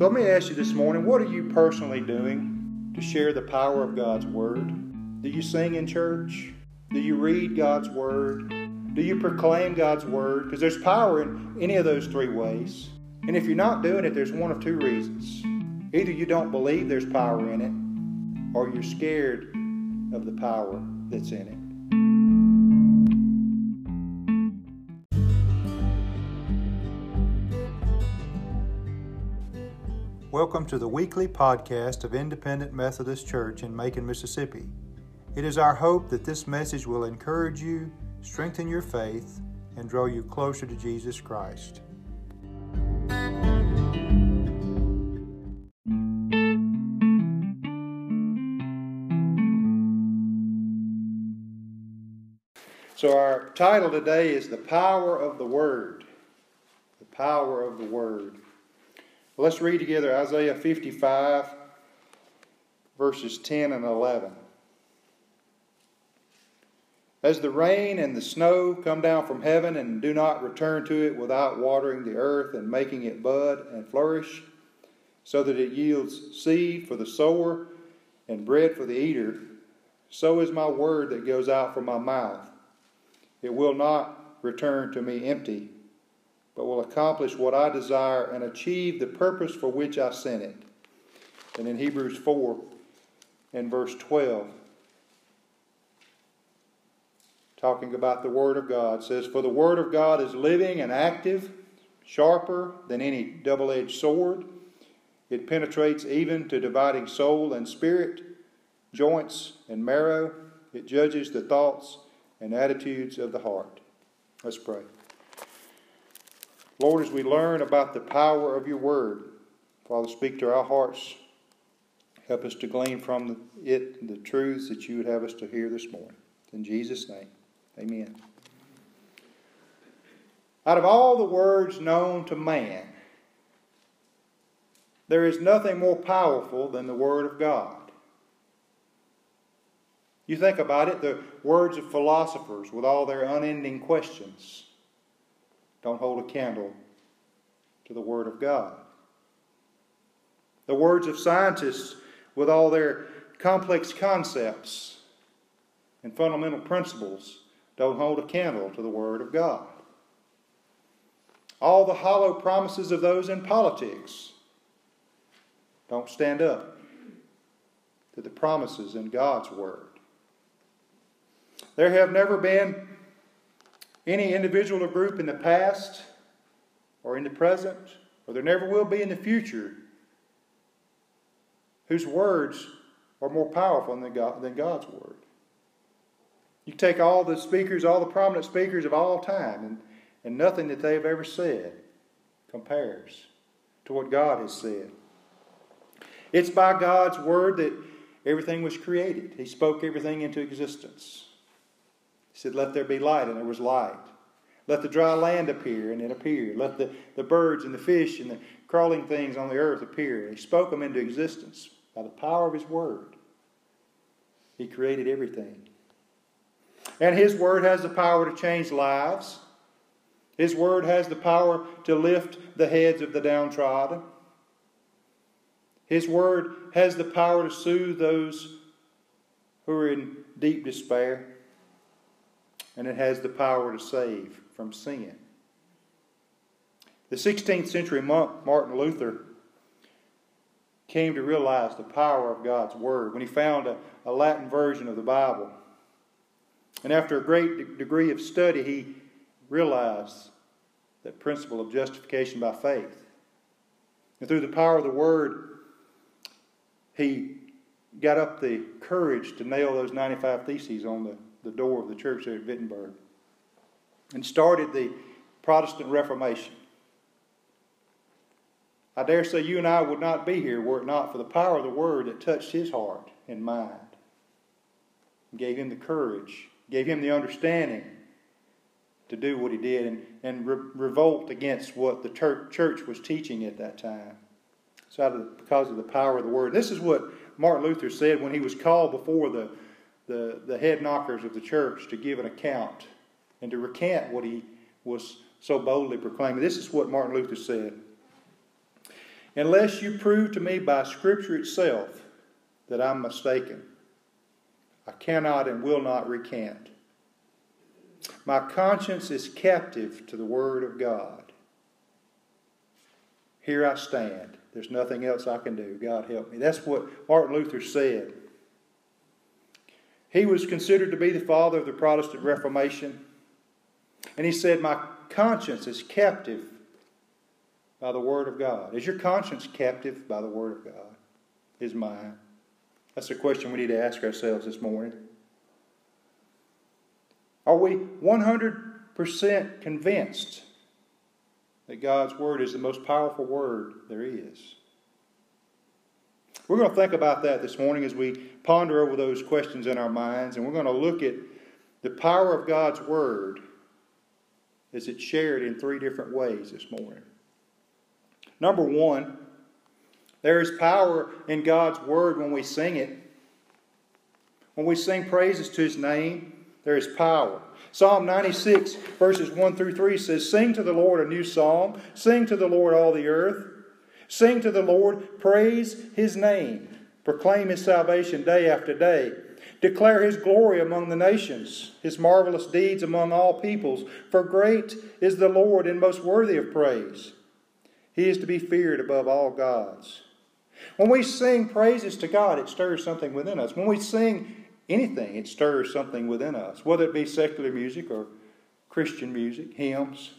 So let me ask you this morning what are you personally doing to share the power of God's Word? Do you sing in church? Do you read God's Word? Do you proclaim God's Word? Because there's power in any of those three ways. And if you're not doing it, there's one of two reasons. Either you don't believe there's power in it, or you're scared of the power that's in it. Welcome to the weekly podcast of Independent Methodist Church in Macon, Mississippi. It is our hope that this message will encourage you, strengthen your faith, and draw you closer to Jesus Christ. So, our title today is The Power of the Word. The Power of the Word. Let's read together Isaiah 55, verses 10 and 11. As the rain and the snow come down from heaven and do not return to it without watering the earth and making it bud and flourish, so that it yields seed for the sower and bread for the eater, so is my word that goes out from my mouth. It will not return to me empty but will accomplish what I desire and achieve the purpose for which I sent it. And in Hebrews 4 and verse 12, talking about the Word of God, says, For the Word of God is living and active, sharper than any double edged sword. It penetrates even to dividing soul and spirit, joints and marrow. It judges the thoughts and attitudes of the heart. Let's pray. Lord, as we learn about the power of your word, Father, speak to our hearts. Help us to glean from it the truths that you would have us to hear this morning. In Jesus' name, amen. Out of all the words known to man, there is nothing more powerful than the Word of God. You think about it, the words of philosophers with all their unending questions don't hold a candle to the Word of God. The words of scientists, with all their complex concepts and fundamental principles, don't hold a candle to the Word of God. All the hollow promises of those in politics don't stand up to the promises in God's Word. There have never been any individual or group in the past or in the present, or there never will be in the future, whose words are more powerful than, God, than God's word. You take all the speakers, all the prominent speakers of all time, and, and nothing that they've ever said compares to what God has said. It's by God's word that everything was created. He spoke everything into existence. He said, Let there be light, and there was light. Let the dry land appear, and it appeared. Let the, the birds and the fish and the crawling things on the earth appear. He spoke them into existence by the power of His Word. He created everything. And His Word has the power to change lives. His Word has the power to lift the heads of the downtrodden. His Word has the power to soothe those who are in deep despair and it has the power to save from sin. The 16th century monk Martin Luther came to realize the power of God's Word when he found a, a Latin version of the Bible. And after a great de- degree of study, he realized that principle of justification by faith. And through the power of the Word, he got up the courage to nail those 95 theses on the the door of the church there at Wittenberg and started the Protestant Reformation. I dare say you and I would not be here were it not for the power of the Word that touched his heart and mind, gave him the courage, gave him the understanding to do what he did and, and re- revolt against what the ter- church was teaching at that time. So, of, because of the power of the Word. This is what Martin Luther said when he was called before the the, the head knockers of the church to give an account and to recant what he was so boldly proclaiming. This is what Martin Luther said unless you prove to me by Scripture itself that I'm mistaken. I cannot and will not recant. My conscience is captive to the Word of God. Here I stand. There's nothing else I can do. God help me. That's what Martin Luther said. He was considered to be the father of the Protestant Reformation. And he said, My conscience is captive by the Word of God. Is your conscience captive by the Word of God? Is mine? That's a question we need to ask ourselves this morning. Are we 100% convinced that God's Word is the most powerful Word there is? We're going to think about that this morning as we ponder over those questions in our minds, and we're going to look at the power of God's Word as it's shared in three different ways this morning. Number one, there is power in God's Word when we sing it. When we sing praises to His name, there is power. Psalm 96, verses 1 through 3 says, Sing to the Lord a new psalm, sing to the Lord all the earth. Sing to the Lord, praise his name, proclaim his salvation day after day. Declare his glory among the nations, his marvelous deeds among all peoples. For great is the Lord and most worthy of praise. He is to be feared above all gods. When we sing praises to God, it stirs something within us. When we sing anything, it stirs something within us, whether it be secular music or Christian music, hymns.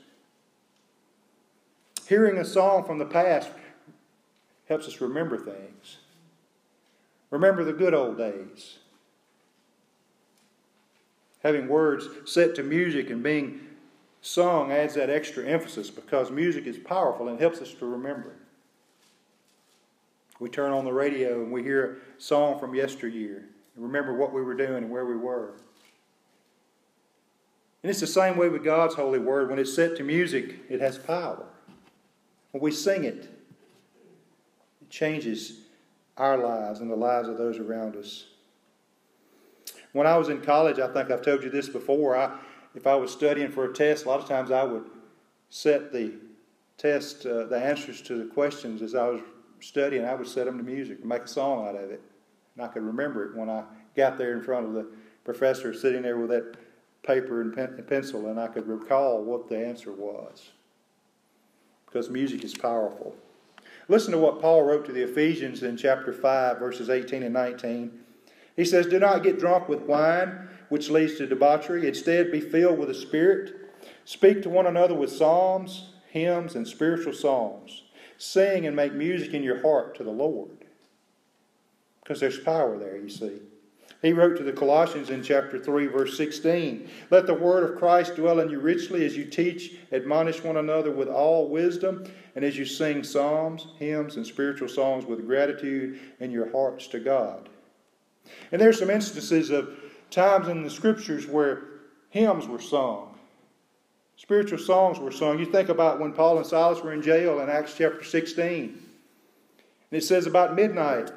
Hearing a song from the past helps us remember things. Remember the good old days. Having words set to music and being sung adds that extra emphasis because music is powerful and helps us to remember. We turn on the radio and we hear a song from yesteryear and remember what we were doing and where we were. And it's the same way with God's holy word. When it's set to music, it has power. When we sing it, changes our lives and the lives of those around us. When I was in college, I think I've told you this before, I, if I was studying for a test, a lot of times I would set the test, uh, the answers to the questions as I was studying, I would set them to music and make a song out of it. And I could remember it when I got there in front of the professor sitting there with that paper and, pen, and pencil, and I could recall what the answer was. Because music is powerful. Listen to what Paul wrote to the Ephesians in chapter 5, verses 18 and 19. He says, Do not get drunk with wine, which leads to debauchery. Instead, be filled with the Spirit. Speak to one another with psalms, hymns, and spiritual songs. Sing and make music in your heart to the Lord. Because there's power there, you see. He wrote to the Colossians in chapter 3, verse 16 Let the word of Christ dwell in you richly as you teach, admonish one another with all wisdom, and as you sing psalms, hymns, and spiritual songs with gratitude in your hearts to God. And there's some instances of times in the scriptures where hymns were sung, spiritual songs were sung. You think about when Paul and Silas were in jail in Acts chapter 16. And it says about midnight,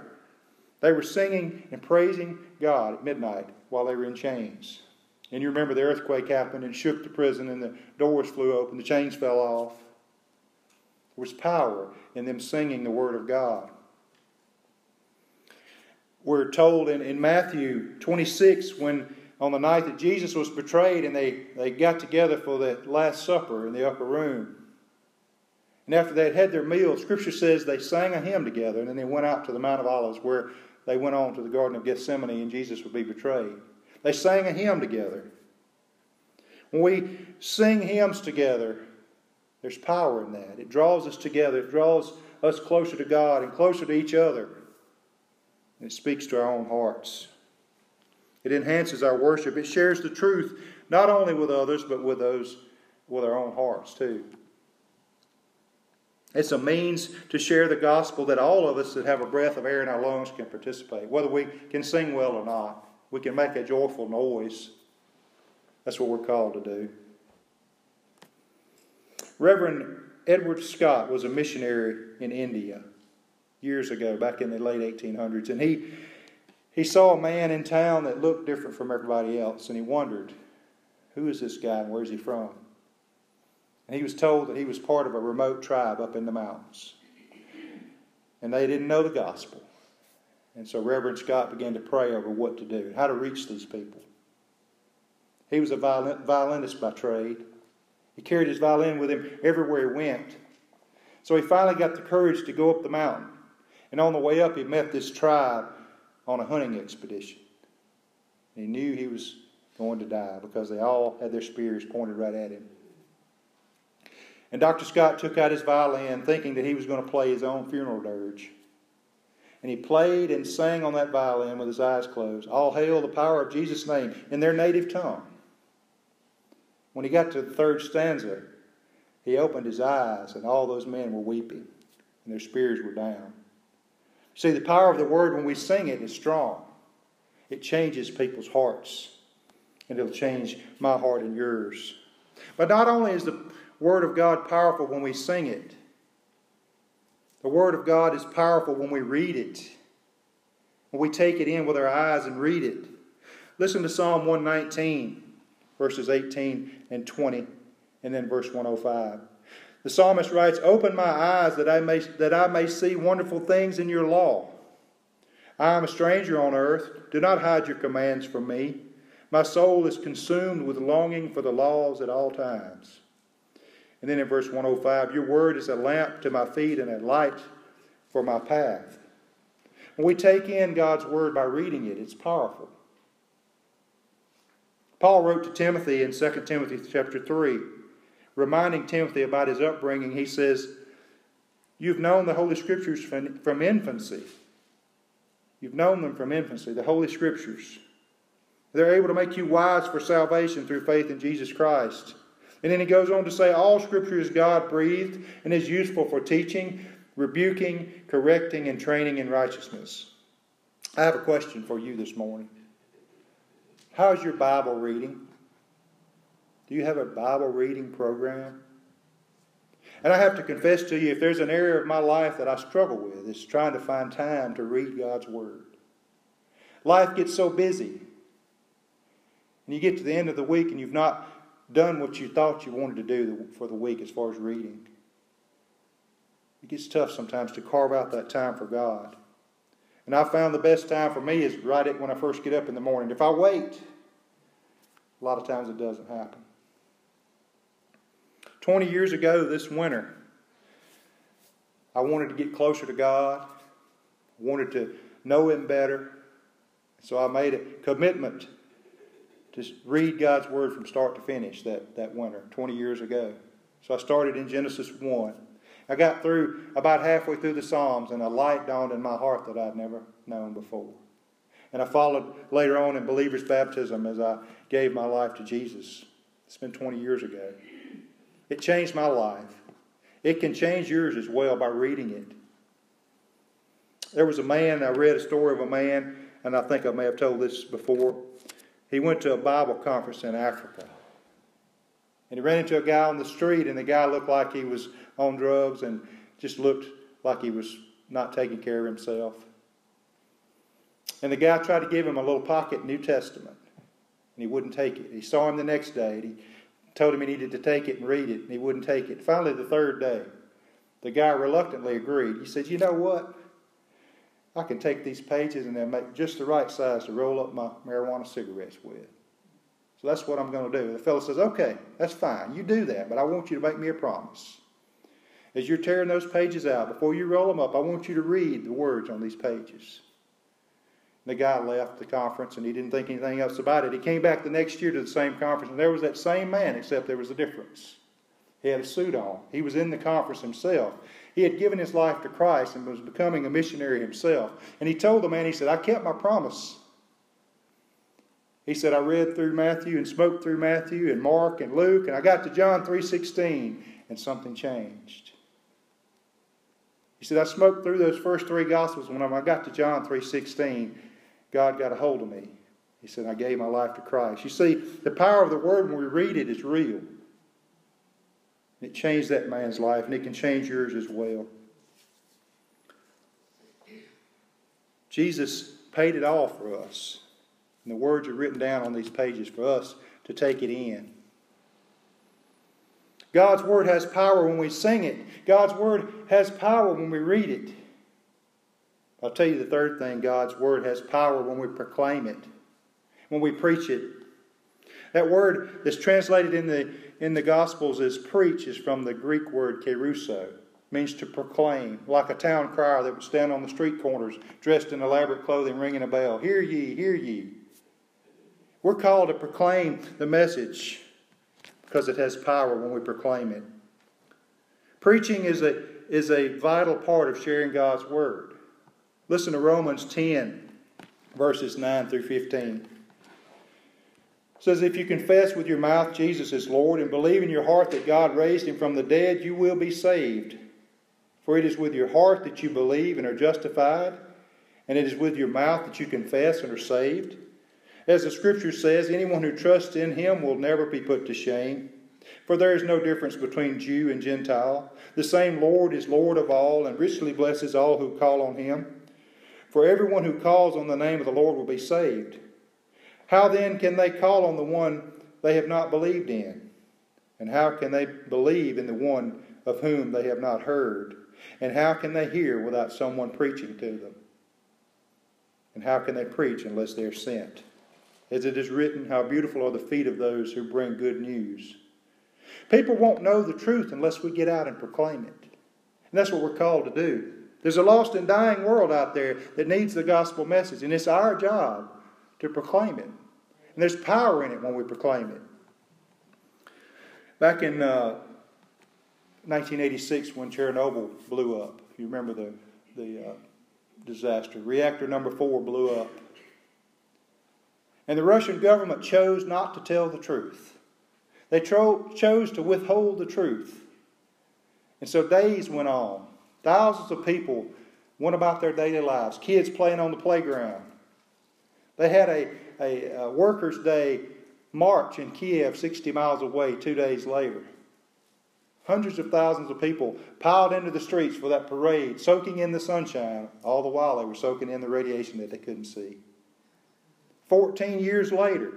they were singing and praising God at midnight while they were in chains. And you remember the earthquake happened and shook the prison, and the doors flew open, the chains fell off. There was power in them singing the Word of God. We're told in, in Matthew 26 when on the night that Jesus was betrayed and they, they got together for the Last Supper in the upper room. And after they had had their meal, Scripture says they sang a hymn together and then they went out to the Mount of Olives where they went on to the Garden of Gethsemane and Jesus would be betrayed. They sang a hymn together. When we sing hymns together, there's power in that. It draws us together, it draws us closer to God and closer to each other. And it speaks to our own hearts. It enhances our worship. It shares the truth not only with others, but with those with our own hearts too. It's a means to share the gospel that all of us that have a breath of air in our lungs can participate. Whether we can sing well or not, we can make a joyful noise. That's what we're called to do. Reverend Edward Scott was a missionary in India years ago, back in the late 1800s, and he, he saw a man in town that looked different from everybody else, and he wondered, who is this guy and where's he from? And he was told that he was part of a remote tribe up in the mountains. and they didn't know the gospel. And so Reverend Scott began to pray over what to do, how to reach these people. He was a violin, violinist by trade. He carried his violin with him everywhere he went. So he finally got the courage to go up the mountain. And on the way up, he met this tribe on a hunting expedition. He knew he was going to die because they all had their spears pointed right at him. And Dr. Scott took out his violin thinking that he was going to play his own funeral dirge. And he played and sang on that violin with his eyes closed. All hail the power of Jesus' name in their native tongue. When he got to the third stanza, he opened his eyes, and all those men were weeping, and their spears were down. See, the power of the word when we sing it is strong. It changes people's hearts, and it'll change my heart and yours. But not only is the word of God powerful when we sing it, the word of God is powerful when we read it, when we take it in with our eyes and read it. Listen to Psalm 119, verses 18 and 20, and then verse 105. The psalmist writes, Open my eyes that I may, that I may see wonderful things in your law. I am a stranger on earth. Do not hide your commands from me. My soul is consumed with longing for the laws at all times. And then in verse 105, Your word is a lamp to my feet and a light for my path. When we take in God's word by reading it, it's powerful. Paul wrote to Timothy in 2 Timothy chapter 3 reminding Timothy about his upbringing, he says, You've known the Holy Scriptures from, infancy. You've known them from infancy, the Holy Scriptures. They're able to make you wise for salvation through faith in Jesus Christ. And then he goes on to say, All Scripture is God breathed and is useful for teaching, rebuking, correcting, and training in righteousness. I have a question for you this morning. How's your Bible reading? Do you have a Bible reading program? And I have to confess to you, if there's an area of my life that I struggle with, it's trying to find time to read God's Word. Life gets so busy. And you get to the end of the week and you've not done what you thought you wanted to do for the week as far as reading. It gets tough sometimes to carve out that time for God. And I found the best time for me is right at when I first get up in the morning. If I wait, a lot of times it doesn't happen. 20 years ago this winter, I wanted to get closer to God. Wanted to know Him better. So I made a commitment to read God's Word from start to finish that, that winter, 20 years ago. So I started in Genesis 1. I got through about halfway through the Psalms, and a light dawned in my heart that I'd never known before. And I followed later on in believer's baptism as I gave my life to Jesus. It's been 20 years ago. It changed my life. It can change yours as well by reading it. There was a man, I read a story of a man, and I think I may have told this before. He went to a Bible conference in Africa. And he ran into a guy on the street, and the guy looked like he was on drugs and just looked like he was not taking care of himself. And the guy tried to give him a little pocket New Testament, and he wouldn't take it. He saw him the next day, and he told him he needed to take it and read it, and he wouldn't take it. Finally, the third day, the guy reluctantly agreed. He said, You know what? I can take these pages and they'll make just the right size to roll up my marijuana cigarettes with. So that's what I'm going to do. The fellow says, Okay, that's fine. You do that, but I want you to make me a promise. As you're tearing those pages out, before you roll them up, I want you to read the words on these pages. The guy left the conference and he didn't think anything else about it. He came back the next year to the same conference and there was that same man, except there was a difference. He had a suit on. He was in the conference himself. He had given his life to Christ and was becoming a missionary himself. And he told the man, he said, I kept my promise. He said, I read through Matthew and spoke through Matthew and Mark and Luke, and I got to John 3.16, and something changed. He said, I smoked through those first three Gospels. When I got to John 3.16, God got a hold of me. He said, I gave my life to Christ. You see, the power of the Word when we read it is real. It changed that man's life, and it can change yours as well. Jesus paid it all for us. And the words are written down on these pages for us to take it in. God's Word has power when we sing it, God's Word has power when we read it. I'll tell you the third thing God's Word has power when we proclaim it, when we preach it. That word that's translated in the, in the Gospels as preach is from the Greek word keruso means to proclaim, like a town crier that would stand on the street corners dressed in elaborate clothing, ringing a bell. Hear ye, hear ye. We're called to proclaim the message because it has power when we proclaim it. Preaching is a, is a vital part of sharing God's Word. Listen to Romans 10, verses 9 through 15 says, If you confess with your mouth Jesus is Lord and believe in your heart that God raised him from the dead, you will be saved. For it is with your heart that you believe and are justified, and it is with your mouth that you confess and are saved. As the scripture says, anyone who trusts in him will never be put to shame. For there is no difference between Jew and Gentile. The same Lord is Lord of all and richly blesses all who call on him. For everyone who calls on the name of the Lord will be saved. How then can they call on the one they have not believed in? And how can they believe in the one of whom they have not heard? And how can they hear without someone preaching to them? And how can they preach unless they are sent? As it is written, How beautiful are the feet of those who bring good news. People won't know the truth unless we get out and proclaim it. And that's what we're called to do. There's a lost and dying world out there that needs the gospel message, and it's our job to proclaim it. And there's power in it when we proclaim it. Back in uh, 1986, when Chernobyl blew up, you remember the, the uh, disaster, reactor number four blew up. And the Russian government chose not to tell the truth. They tro- chose to withhold the truth. And so days went on. Thousands of people went about their daily lives, kids playing on the playground, they had a, a, a workers' day march in Kiev, 60 miles away, two days later. Hundreds of thousands of people piled into the streets for that parade, soaking in the sunshine, all the while they were soaking in the radiation that they couldn't see. 14 years later,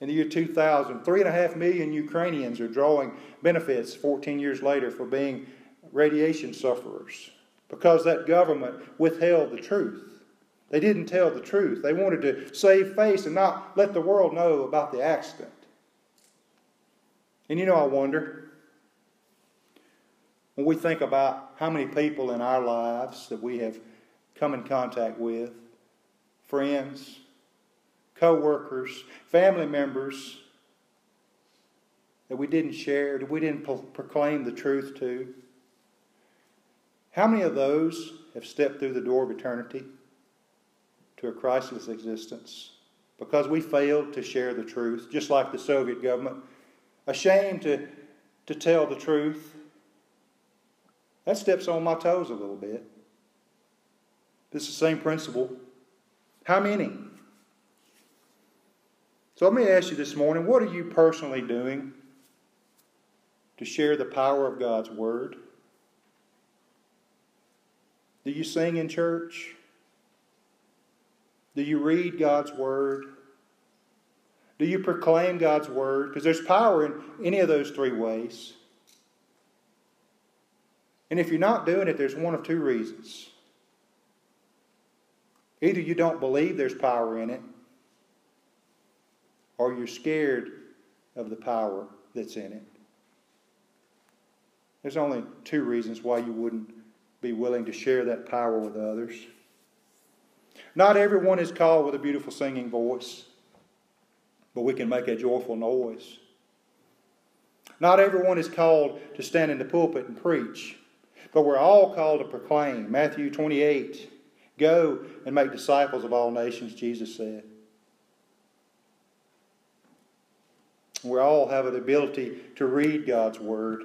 in the year 2000, 3.5 million Ukrainians are drawing benefits 14 years later for being radiation sufferers because that government withheld the truth. They didn't tell the truth. They wanted to save face and not let the world know about the accident. And you know, I wonder when we think about how many people in our lives that we have come in contact with friends, co workers, family members that we didn't share, that we didn't pro- proclaim the truth to. How many of those have stepped through the door of eternity? To a crisis existence because we failed to share the truth, just like the Soviet government, ashamed to, to tell the truth. That steps on my toes a little bit. It's the same principle. How many? So let me ask you this morning what are you personally doing to share the power of God's Word? Do you sing in church? Do you read God's Word? Do you proclaim God's Word? Because there's power in any of those three ways. And if you're not doing it, there's one of two reasons. Either you don't believe there's power in it, or you're scared of the power that's in it. There's only two reasons why you wouldn't be willing to share that power with others. Not everyone is called with a beautiful singing voice, but we can make a joyful noise. Not everyone is called to stand in the pulpit and preach, but we're all called to proclaim. Matthew 28 Go and make disciples of all nations, Jesus said. We all have the ability to read God's Word.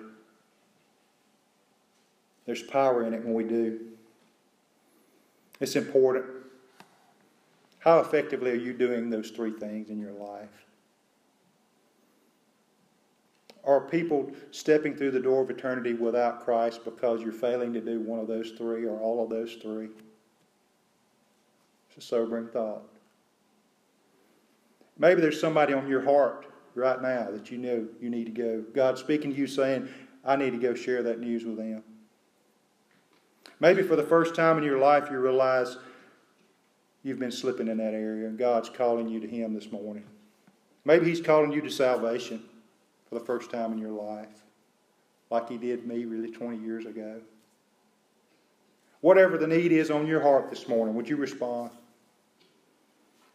There's power in it when we do. It's important. How effectively are you doing those three things in your life? Are people stepping through the door of eternity without Christ because you're failing to do one of those three or all of those three? It's a sobering thought. Maybe there's somebody on your heart right now that you know you need to go. God's speaking to you saying, I need to go share that news with them. Maybe for the first time in your life you realize you've been slipping in that area and God's calling you to Him this morning. Maybe He's calling you to salvation for the first time in your life, like He did me really 20 years ago. Whatever the need is on your heart this morning, would you respond?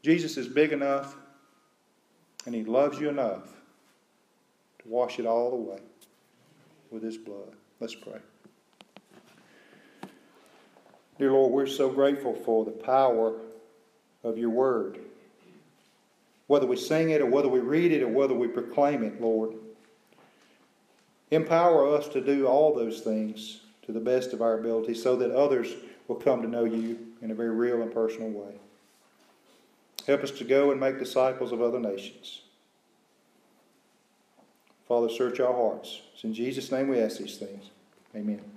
Jesus is big enough and He loves you enough to wash it all away with His blood. Let's pray. Dear Lord, we're so grateful for the power of your word. Whether we sing it or whether we read it or whether we proclaim it, Lord. Empower us to do all those things to the best of our ability so that others will come to know you in a very real and personal way. Help us to go and make disciples of other nations. Father, search our hearts. It's in Jesus' name we ask these things. Amen.